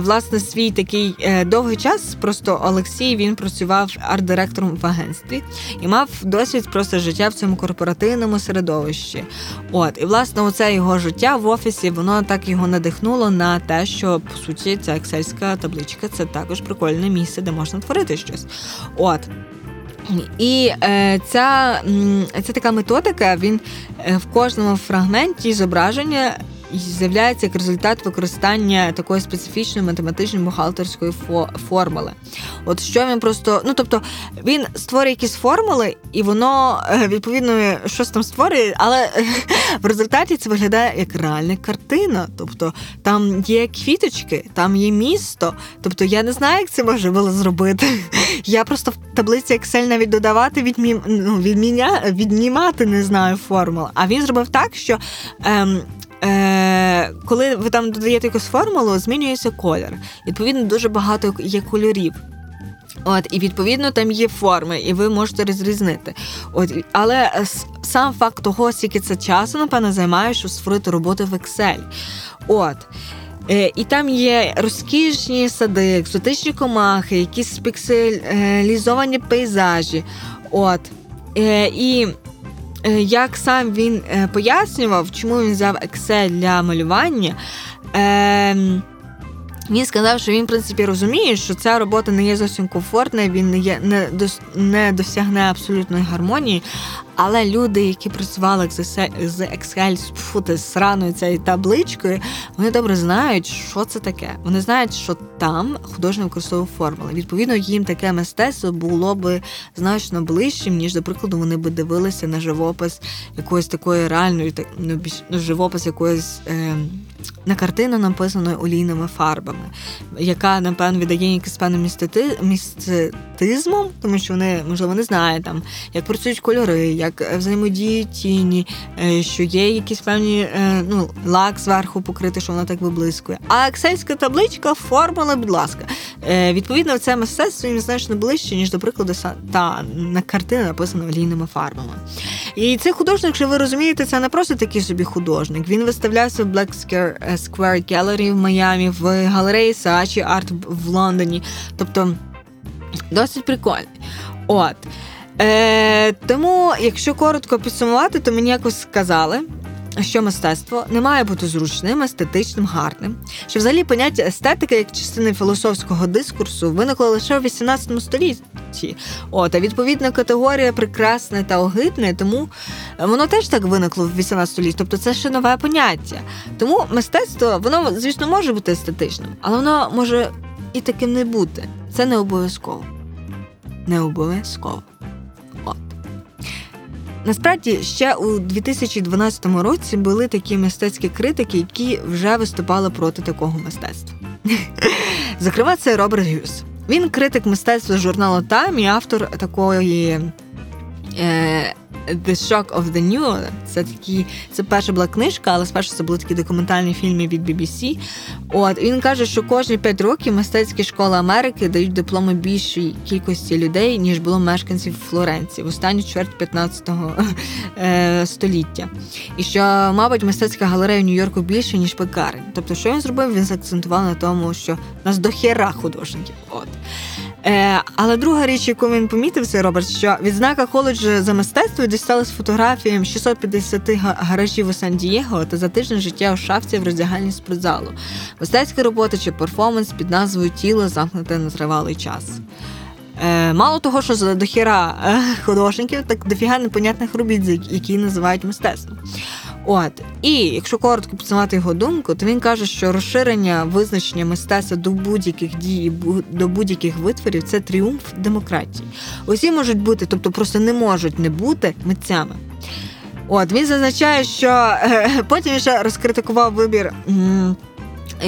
власне свій такий е, довгий час. Просто Олексій він працював арт-директором в агентстві і мав досвід просто життя в цьому корпоративному середовищі. От, і власне, оце його життя в офісі, воно так його надихнуло на те, що по суті ця ексельська табличка це також прикольне місце, де можна творити щось. От. І е, ця, ця така методика, він е, в кожному фрагменті зображення з'являється як результат використання такої специфічної математичної бухгалтерської формули. От що він просто, ну тобто він створює якісь формули, і воно е, відповідно щось там створює, але в результаті це виглядає як реальна картина. Тобто там є квіточки, там є місто. Тобто я не знаю, як це може було зробити. Я просто в таблиці Excel навіть додавати відмі... ну, відміня... віднімати не знаю формул. А він зробив так, що ем, е, коли ви там додаєте якусь формулу, змінюється колір. Відповідно, дуже багато є кольорів. От, І відповідно там є форми, і ви можете розрізнити. От, Але сам факт того, скільки це часу, напевно, займає, щоб створити роботу в Excel. От. Е, І там є розкішні сади, екзотичні комахи, якісь спекселізовані пейзажі. От. Е, І Е, як сам він е, пояснював, чому він взяв Excel для малювання. Е, він сказав, що він, в принципі, розуміє, що ця робота не є зовсім комфортна, він не є не, дос, не досягне абсолютної гармонії. Але люди, які працювали з Excel, фу, з раною цією табличкою, вони добре знають, що це таке. Вони знають, що там художник використовував формули. Відповідно, їм таке мистецтво було б значно ближчим, ніж, до прикладу, вони би дивилися на живопис якоїсь такої реальної, ну, ну, живопис якоїсь. Е, на картину написаною олійними фарбами, яка, напевно, віддає якийсь певним містицизмом, тому що вони, можливо, не знають там, як працюють кольори, як взаємодіють тіні, е, що є якісь певні е, ну, лак зверху покрити, що вона так виблискує. А ексельська табличка, формула, будь ласка. Е, відповідно, це мистецтво їм значно ближче, ніж, до прикладу, та на картина написана олійними фарбами. І цей художник, що ви розумієте, це не просто такий собі художник. Він виставлявся в Black Square Gallery в Майамі, в галереї Saatchi Art в Лондоні. Тобто досить прикольний. От. Е, Тому, якщо коротко підсумувати, то мені якось сказали, що мистецтво не має бути зручним, естетичним, гарним. Що взагалі поняття естетика як частини філософського дискурсу виникло лише у 18 столітті. От, а відповідна категорія прекрасне та огидне, тому воно теж так виникло в 18 столітті. Тобто це ще нове поняття. Тому мистецтво, воно, звісно, може бути естетичним, але воно може і таким не бути. Це не обов'язково. Не обов'язково. Насправді ще у 2012 році були такі мистецькі критики, які вже виступали проти такого мистецтва. Зокрема, це Роберт Гюс. Він критик мистецтва журналу Time і автор такої е, The Shock of the New. Це такі, це перша була книжка, але спершу це були такі документальні фільми від BBC. От він каже, що кожні п'ять років мистецькі школи Америки дають дипломи більшій кількості людей, ніж було мешканців Флоренції в останню чверть 15-го е, століття. І що, мабуть, мистецька галерея в Нью-Йорку більше, ніж пекарень. Тобто, що він зробив? Він заакцентував на тому, що нас до хера художників. От. Е, Але друга річ, яку він помітив, це Роберт, що відзнака коледжу за мистецтво дісталась фотографіям 650 гаражів у Сан-Дієго та за тиждень життя у шафці в роздягальні спортзалу, мистецька робота чи перформанс під назвою Тіло замкнуте на тривалий час. Е, Мало того, що за дохіра е, художників, так дофіга непонятних робіт, які називають мистецтвом. От і якщо коротко підсумувати його думку, то він каже, що розширення визначення мистецтва до будь-яких дій, до будь-яких витворів це тріумф демократії. Усі можуть бути, тобто просто не можуть не бути митцями. От він зазначає, що е, потім ще розкритикував вибір.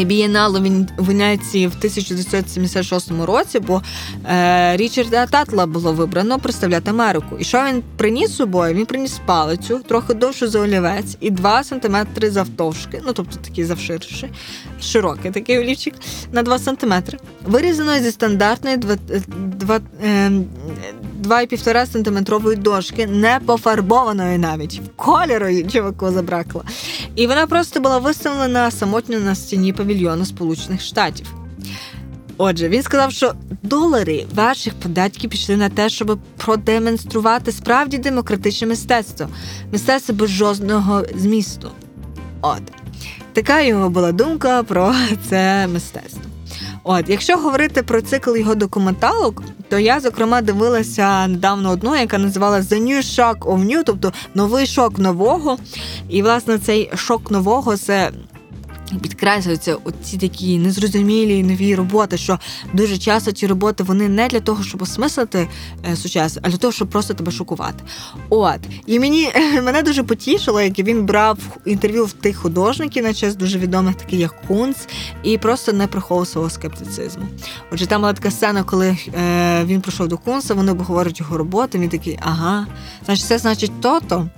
Бієналу в Венеції в 1976 році, бо е, Річарда Татла було вибрано представляти Америку. І що він приніс з собою? Він приніс палицю, трохи довшу за олівець і 2 см завтовшки, ну тобто такий завширший, широкий такий олівчик на 2 см, вирізано зі стандартної 2, 2, 2,5 сантиметрової дошки, не пофарбованої навіть кольору чуваку забракло. І вона просто була виставлена самотньо на стіні павільйону Сполучених Штатів. Отже, він сказав, що долари ваших податків пішли на те, щоб продемонструвати справді демократичне мистецтво, мистецтво без жодного змісту. От така його була думка про це мистецтво. От, якщо говорити про цикл його документалок, то я зокрема дивилася недавно одну, яка називалася The New Shock of New, тобто новий шок нового. І власне цей шок нового це підкреслюються оці такі незрозумілі нові роботи, що дуже часто ці роботи вони не для того, щоб осмислити е, сучасне, а для того, щоб просто тебе шокувати. От і мені мене дуже потішило, як він брав інтерв'ю в тих художників на час дуже відомих, таких як Кунц, і просто не приховував свого скептицизму. Отже, там була така сцена, коли е, він прийшов до Кунца, вони обговорюють його роботи. Він такий, ага, значить, це значить то-то.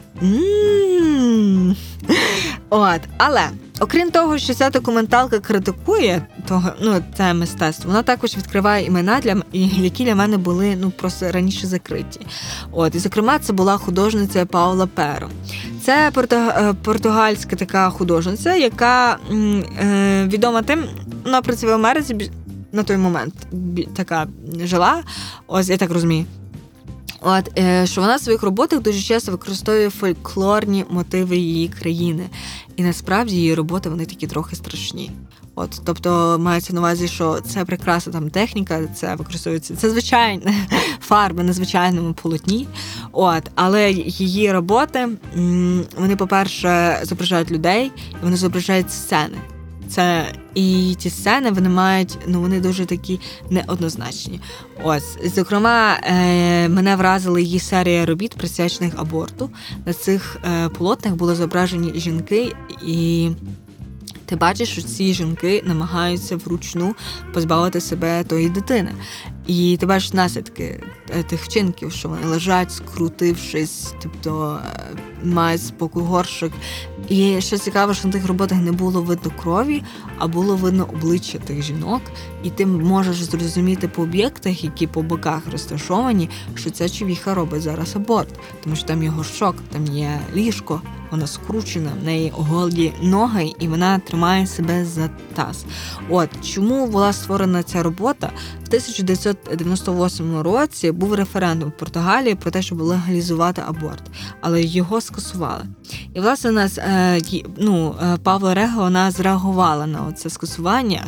От, але окрім того, що ця документалка критикує того, ну це мистецтво, вона також відкриває імена для які для мене були ну просто раніше закриті. От і зокрема, це була художниця Паула Перо. Це е, португальська така художниця, яка е, відома тим, вона працює в Америці на той момент така жила. Ось я так розумію. От е, що вона в своїх роботах дуже часто використовує фольклорні мотиви її країни, і насправді її роботи вони такі трохи страшні. От, тобто мається на увазі, що це прекрасна там техніка, це використовується це звичайні фарби на звичайному полотні. От, але її роботи вони, по-перше, зображають людей, і вони зображають сцени. Це і ті сцени вони мають, ну вони дуже такі неоднозначні. Ось, зокрема, е, мене вразила її серія робіт, присвячених аборту. На цих е, полотнах були зображені жінки і ти бачиш, що ці жінки намагаються вручну позбавити себе тої дитини. І ти бачиш наслідки е, тих вчинків, що вони лежать, скрутившись, тобто е, мають спокій горшок. І що цікаво, що на тих роботах не було видно крові, а було видно обличчя тих жінок, і ти можеш зрозуміти по об'єктах, які по боках розташовані, що ця човіха робить зараз аборт, тому що там його шок, там є ліжко вона скручена, в неї голі ноги, і вона тримає себе за таз. От чому була створена ця робота? В 1998 році був референдум в Португалії про те, щоб легалізувати аборт, але його скасували. І власне нас е, ну, е, Павло Рега вона зреагувала на це скасування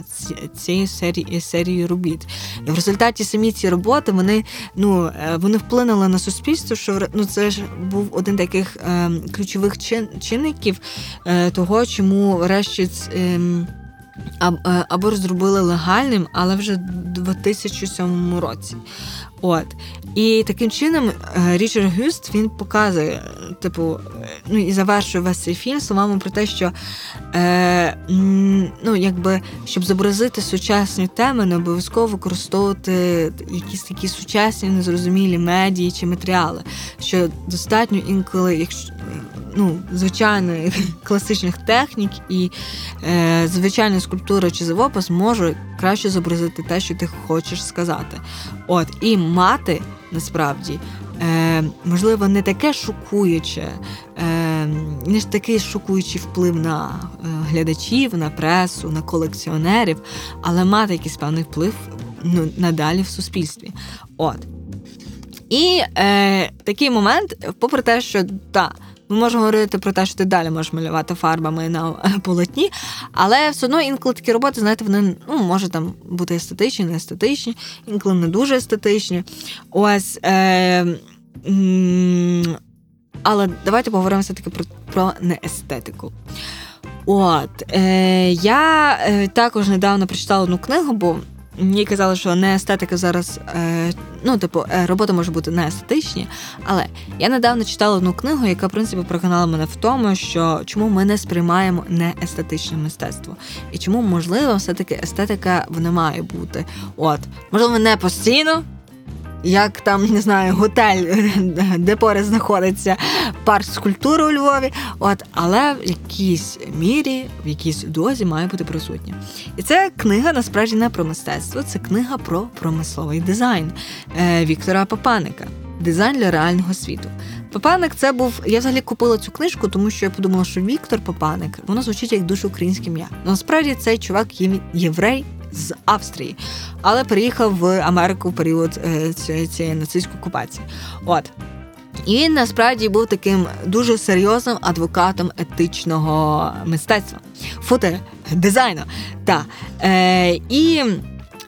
цієї серії серії робіт. І в результаті самі ці роботи вони ну, е, вони вплинули на суспільство, що ну, це ж був один таких ключових чинників того, чому врешті. Ем, або зробили легальним, але вже в 2007 році. От. І таким чином е, Річард Гюст він показує, типу, ну і завершує весь цей фільм словами про те, що е, ну, якби, щоб зобразити сучасні теми, не обов'язково використовувати якісь такі сучасні, незрозумілі медії чи матеріали. Що достатньо інколи, якщо ну, звичайних класичних технік і е, звичайна скульптура чи живопис може краще зобразити те, що ти хочеш сказати. От, І мати насправді. Е, Можливо, не таке шокуюче, е, не ж такий шокуючий вплив на е, глядачів, на пресу, на колекціонерів, але мати якийсь певний вплив ну, надалі в суспільстві. От. І е, такий момент, попри те, що так, ми можемо говорити про те, що ти далі можеш малювати фарбами на полотні, але все одно інколи такі роботи, знаєте, вони ну, може там бути естетичні, не естетичні, інколи не дуже естетичні. Ось. Е, але давайте поговоримо все-таки про, про неестетику. От, е, я е, також недавно прочитала одну книгу, бо Мені казали, що не естетика зараз, е, ну, типу, е, роботи може бути не естетичні. Але я недавно читала одну книгу, яка, в принципі, переконала мене в тому, що чому ми не сприймаємо неестетичне мистецтво. І чому, можливо, все-таки естетика вона має бути. От, можливо, не постійно як там не знаю, готель, де поряд знаходиться парк скульптури у Львові. От, але в якійсь мірі, в якійсь дозі має бути присутня. І це книга насправді не про мистецтво, це книга про промисловий дизайн е, Віктора Папаника. дизайн для реального світу. Папаник це був. Я взагалі купила цю книжку, тому що я подумала, що Віктор Папаник воно звучить як дуже українське ім'я. Насправді цей чувак є єврей з Австрії, але переїхав в Америку в період е, цієї, нацистської окупації. От. І він насправді був таким дуже серйозним адвокатом етичного мистецтва, фото дизайну. Та. Е, І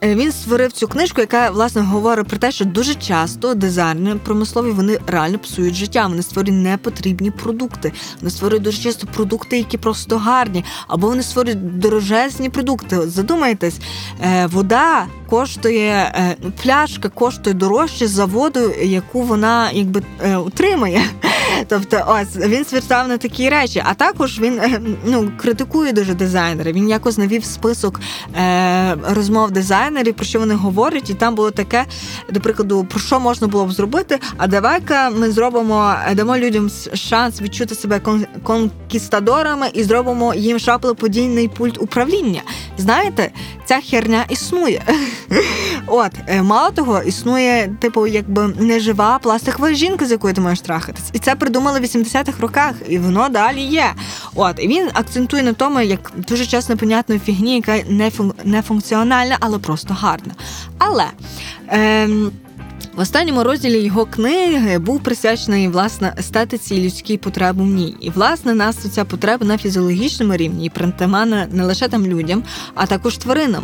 він створив цю книжку, яка власне говорить про те, що дуже часто дизайнери промислові вони реально псують життя. Вони створюють непотрібні продукти. Вони створюють дуже часто продукти, які просто гарні, або вони створюють дорожезні продукти. Задумайтесь, е, вода коштує е, пляшка, коштує дорожче за воду, яку вона якби утримує. Тобто, ось він звертав на такі речі. А також він ну критикує дуже дизайнери. Він якось навів список е, розмов дизайнерів, про що вони говорять, і там було таке, до прикладу, про що можна було б зробити. А давай-ка ми зробимо, дамо людям шанс відчути себе конкістадорами і зробимо їм шаплоподійний пульт управління. Знаєте, ця херня існує. От, е, мало того, існує, типу, якби нежива пластикова жінка, з якою ти можеш трахатись. І це придумали в 80-х роках, і воно далі є. От, і він акцентує на тому, як дуже часто непонятної фігні, яка не функціональна, але просто гарна. Але. Ем, в останньому розділі його книги був присвячений власне естетиці і людській потребі в ній. І власне нас ця потреба на фізіологічному рівні і притаманна не лише там людям, а також тваринам.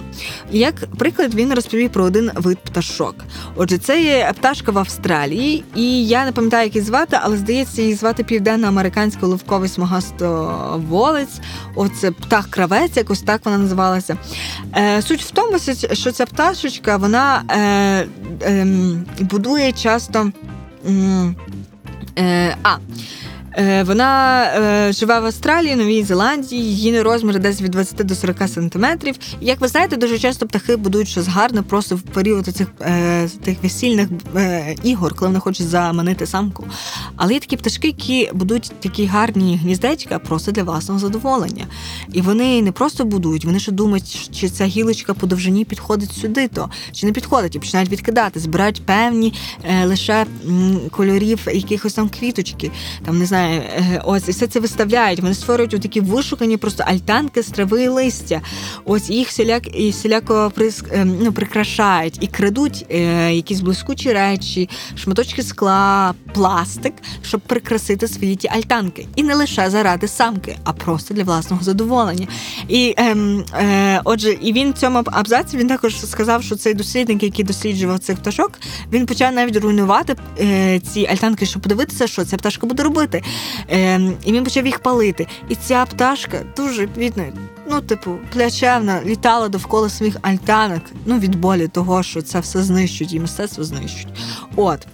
Як приклад він розповів про один вид пташок. Отже, це є пташка в Австралії, і я не пам'ятаю, як її звати, але здається, її звати південно-американський ловковий смагастоволець. Оце птах кравець, якось так вона називалася. Е, Суть в тому, що ця пташечка, вона. Е, е, будує часто. Е, а, вона е, живе в Австралії, Новій Зеландії, її розмір десь від 20 до 40 сантиметрів. Як ви знаєте, дуже часто птахи будують щось гарне просто в період цих е, тих весільних ігор, коли вони хочуть заманити самку. Але є такі пташки, які будують такі гарні гніздечка просто для власного задоволення. І вони не просто будують, вони ще думають, чи ця гілочка по довжині підходить сюди, то чи не підходить, і починають відкидати, збирають певні лише кольорів якихось там квіточки, там не знаю е, ось і все це виставляють. Вони створюють такі вишукані просто альтанки з трави і листя. Ось їх всіляк і всіляко е, ну, прикрашають і крадуть е, якісь блискучі речі, шматочки скла, пластик, щоб прикрасити свої ті альтанки. І не лише заради самки, а просто для власного задоволення. І е, е, отже, і він в цьому абзаці він також сказав, що цей дослідник, який досліджував цих пташок, він почав навіть руйнувати е, ці альтанки, щоб подивитися, що ця пташка буде робити. Е, І він почав їх палити. І ця пташка дуже бідна, ну, типу, плячевна, літала довкола своїх альтанок, ну, від болі того, що це все знищують, і мистецтво знищують. От.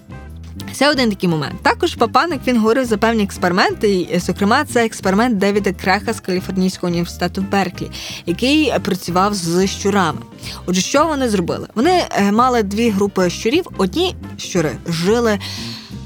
Це один такий момент. Також Папаник він говорив за певні експерименти. І, Зокрема, це експеримент Девіда Креха з Каліфорнійського університету в Берклі, який працював з щурами. Отже, що вони зробили? Вони е, мали дві групи щурів. Одні щури жили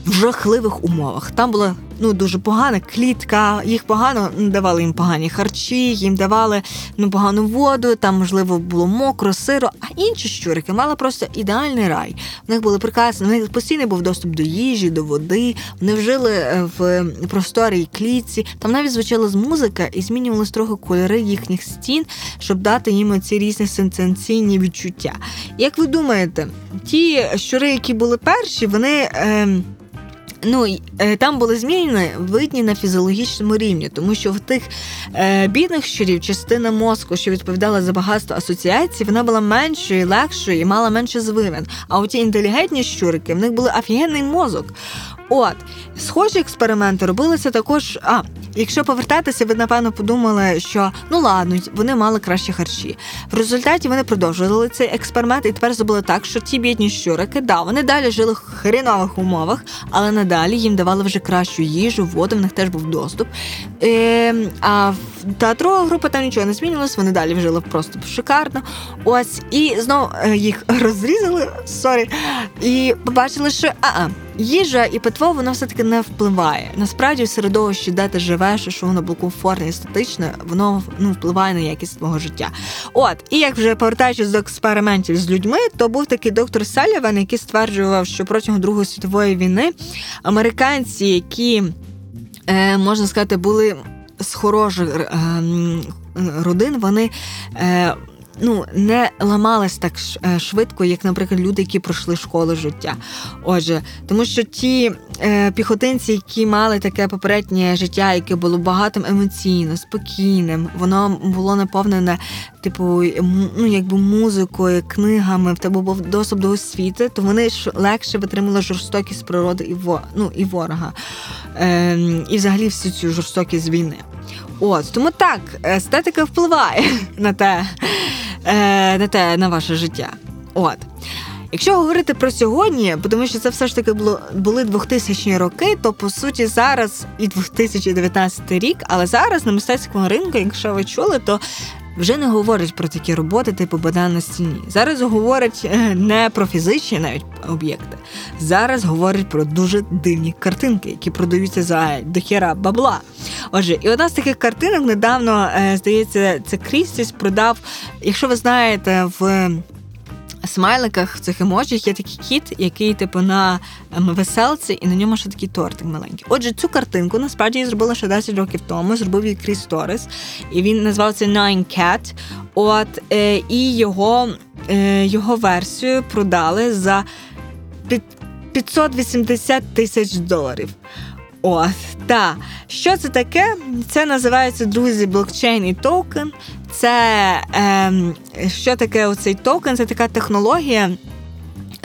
в жахливих умовах. Там була ну дуже погана клітка, їх погано давали їм погані харчі, їм давали ну погану воду. Там можливо було мокро, сиро. А інші щурики мали просто ідеальний рай. В них були прекрасні, в них постійний був доступ до їжі, до води. Вони жили е, в просторій клітці. Там навіть звучала з музика і змінювалися трохи кольори їхніх стін, щоб дати їм ці різні сенсаційні відчуття. Як ви думаєте, ті щури, які були перші, вони. Е, Ну е, там були зміни видні на фізіологічному рівні, тому що в тих е, бідних щурів частина мозку, що відповідала за багатство асоціацій, вона була меншою, легшою і мала менше звивин. А у ті інтелігентні щурики в них був офігенний мозок. От, схожі експерименти робилися також. А, якщо повертатися, ви напевно подумали, що ну ладно, вони мали кращі харчі. В результаті вони продовжували цей експеримент, і тепер зробили так, що ті бідні щурики, да, вони далі жили в хренових умовах, але надалі їм давали вже кращу їжу, воду, в них теж був доступ. Е, А та друга група там нічого не змінилось, вони далі жили просто шикарно. Ось, і знову е, їх розрізали, sorry, і побачили, що а-а, їжа і питво воно все-таки не впливає. Насправді, середовищі, де ти живеш, що воно було комфортне і естетичне, воно ну, впливає на якість твого життя. От, і як вже повертаючись до експериментів з людьми, то був такий доктор Саліван, який стверджував, що протягом Другої світової війни американці, які е, можна сказати, були з хороших е, родин, вони. Е, ну не ламалась так е, швидко, як, наприклад, люди, які пройшли школу життя. Отже, тому що ті е, піхотинці, які мали таке попереднє життя, яке було багатим емоційно, спокійним, воно було наповнене, типу, ну якби музикою, книгами, в тебе був доступ до освіти, то вони ж легше витримали жорстокість природи і во, ну, і ворога, е, і взагалі всю цю жорстокість війни. От тому так, естетика впливає на те, е, на те, на ваше життя. От. Якщо говорити про сьогодні, тому що це все ж таки було були 2000-ні роки, то по суті зараз і 2019 рік, але зараз на мистецькому ринку, якщо ви чули, то вже не говорять про такі роботи, типу банан на стіні. Зараз говорять е, не про фізичні навіть об'єкти. Зараз говорять про дуже дивні картинки, які продаються за дохера бабла. Отже, і одна з таких картинок недавно, е, здається, це Крістіс продав, якщо ви знаєте, в смайликах в цих емоджах є такий кіт, який типу на ем, веселці, і на ньому ще такий тортик маленький. Отже, цю картинку насправді я зробила ще 10 років тому. Зробив її Кріс Торрес, і він назвався Nine Cat. От е, і його, е, його версію продали за 580 тисяч доларів. От, та що це таке? Це називається друзі блокчейн і токен. Це е, що таке оцей токен? Це така технологія.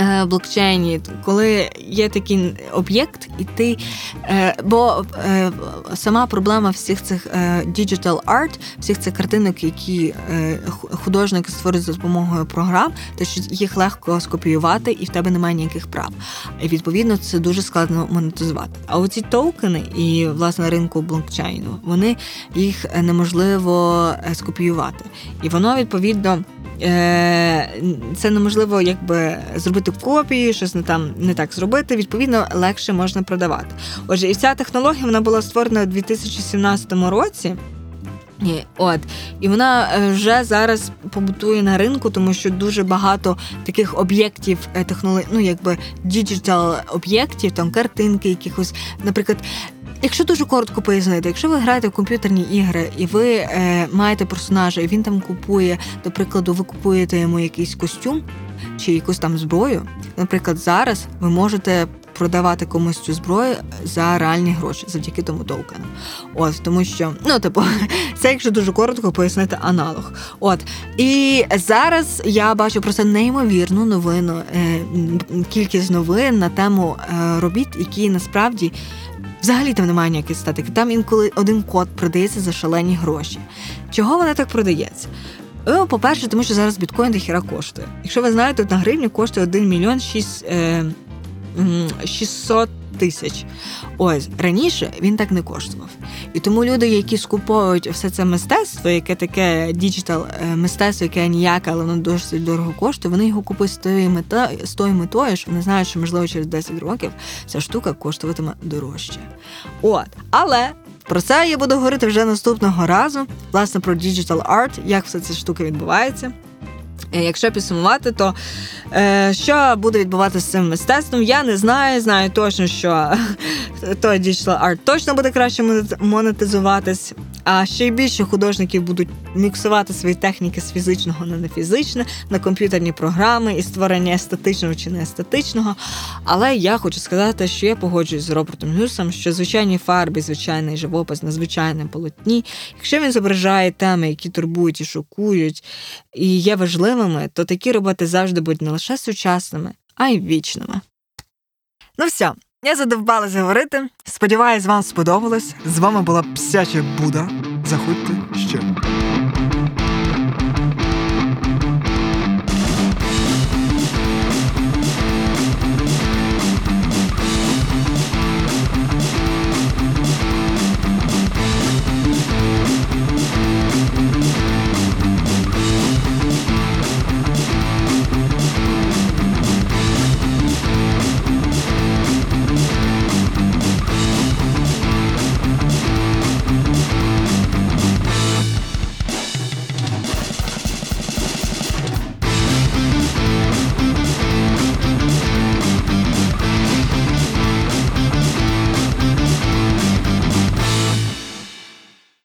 Е, блокчейні, коли є такий об'єкт, і ти. Е, бо е, сама проблема всіх цих digital art, всіх цих картинок, які художники створюють за допомогою програм, то що їх легко скопіювати, і в тебе немає ніяких прав. І відповідно це дуже складно монетизувати. А оці токени і власне ринку блокчейну, вони їх неможливо скопіювати. І воно відповідно. Е, це неможливо якби зробити копії, щось не там не так зробити. Відповідно, легше можна продавати. Отже, і ця технологія вона була створена у 2017 році. От і вона е, вже зараз побутує на ринку, тому що дуже багато таких об'єктів е, технологій, ну якби digital об'єктів, там картинки, якихось, наприклад, Якщо дуже коротко пояснити, якщо ви граєте в комп'ютерні ігри і ви е, маєте персонажа, і він там купує, до прикладу, ви купуєте йому якийсь костюм чи якусь там зброю. Наприклад, зараз ви можете продавати комусь цю зброю за реальні гроші завдяки тому токену. От тому, що ну типу, це якщо дуже коротко пояснити аналог. От і зараз я бачу просто неймовірну новину, е, кількість новин на тему е, робіт, які насправді. Взагалі там немає ніякої статики. Там інколи один код продається за шалені гроші. Чого вона так продається? Ну, По-перше, тому що зараз біткоін до хіра коштує. Якщо ви знаєте, на гривню коштує 1 мільйон 6, е, 600 тисяч. Ось раніше він так не коштував. І тому люди, які скуповують все це мистецтво, яке таке digital е, мистецтво, яке ніяке, але воно досить дорого коштує, вони його купують з тою метою, з тою метою, що вони знають, що можливо через 10 років ця штука коштуватиме дорожче. От, але. Про це я буду говорити вже наступного разу, власне, про digital art, як все ця штука відбувається. Е, якщо підсумувати, то е, що буде відбуватися з цим мистецтвом, я не знаю. Знаю точно, що той digital art точно буде краще монетизуватись. А ще й більше художників будуть міксувати свої техніки з фізичного на нефізичне, на комп'ютерні програми і створення естетичного чи не естетичного. Але я хочу сказати, що я погоджуюсь з Робертом Гюсом, що звичайні фарби, звичайний живопис на звичайному полотні, якщо він зображає теми, які турбують і шокують, і є важливими, то такі роботи завжди будуть не лише сучасними, а й вічними. Ну все, я задовбалась говорити. Сподіваюсь, вам сподобалось. З вами була Псяча Буда. Заходьте ще.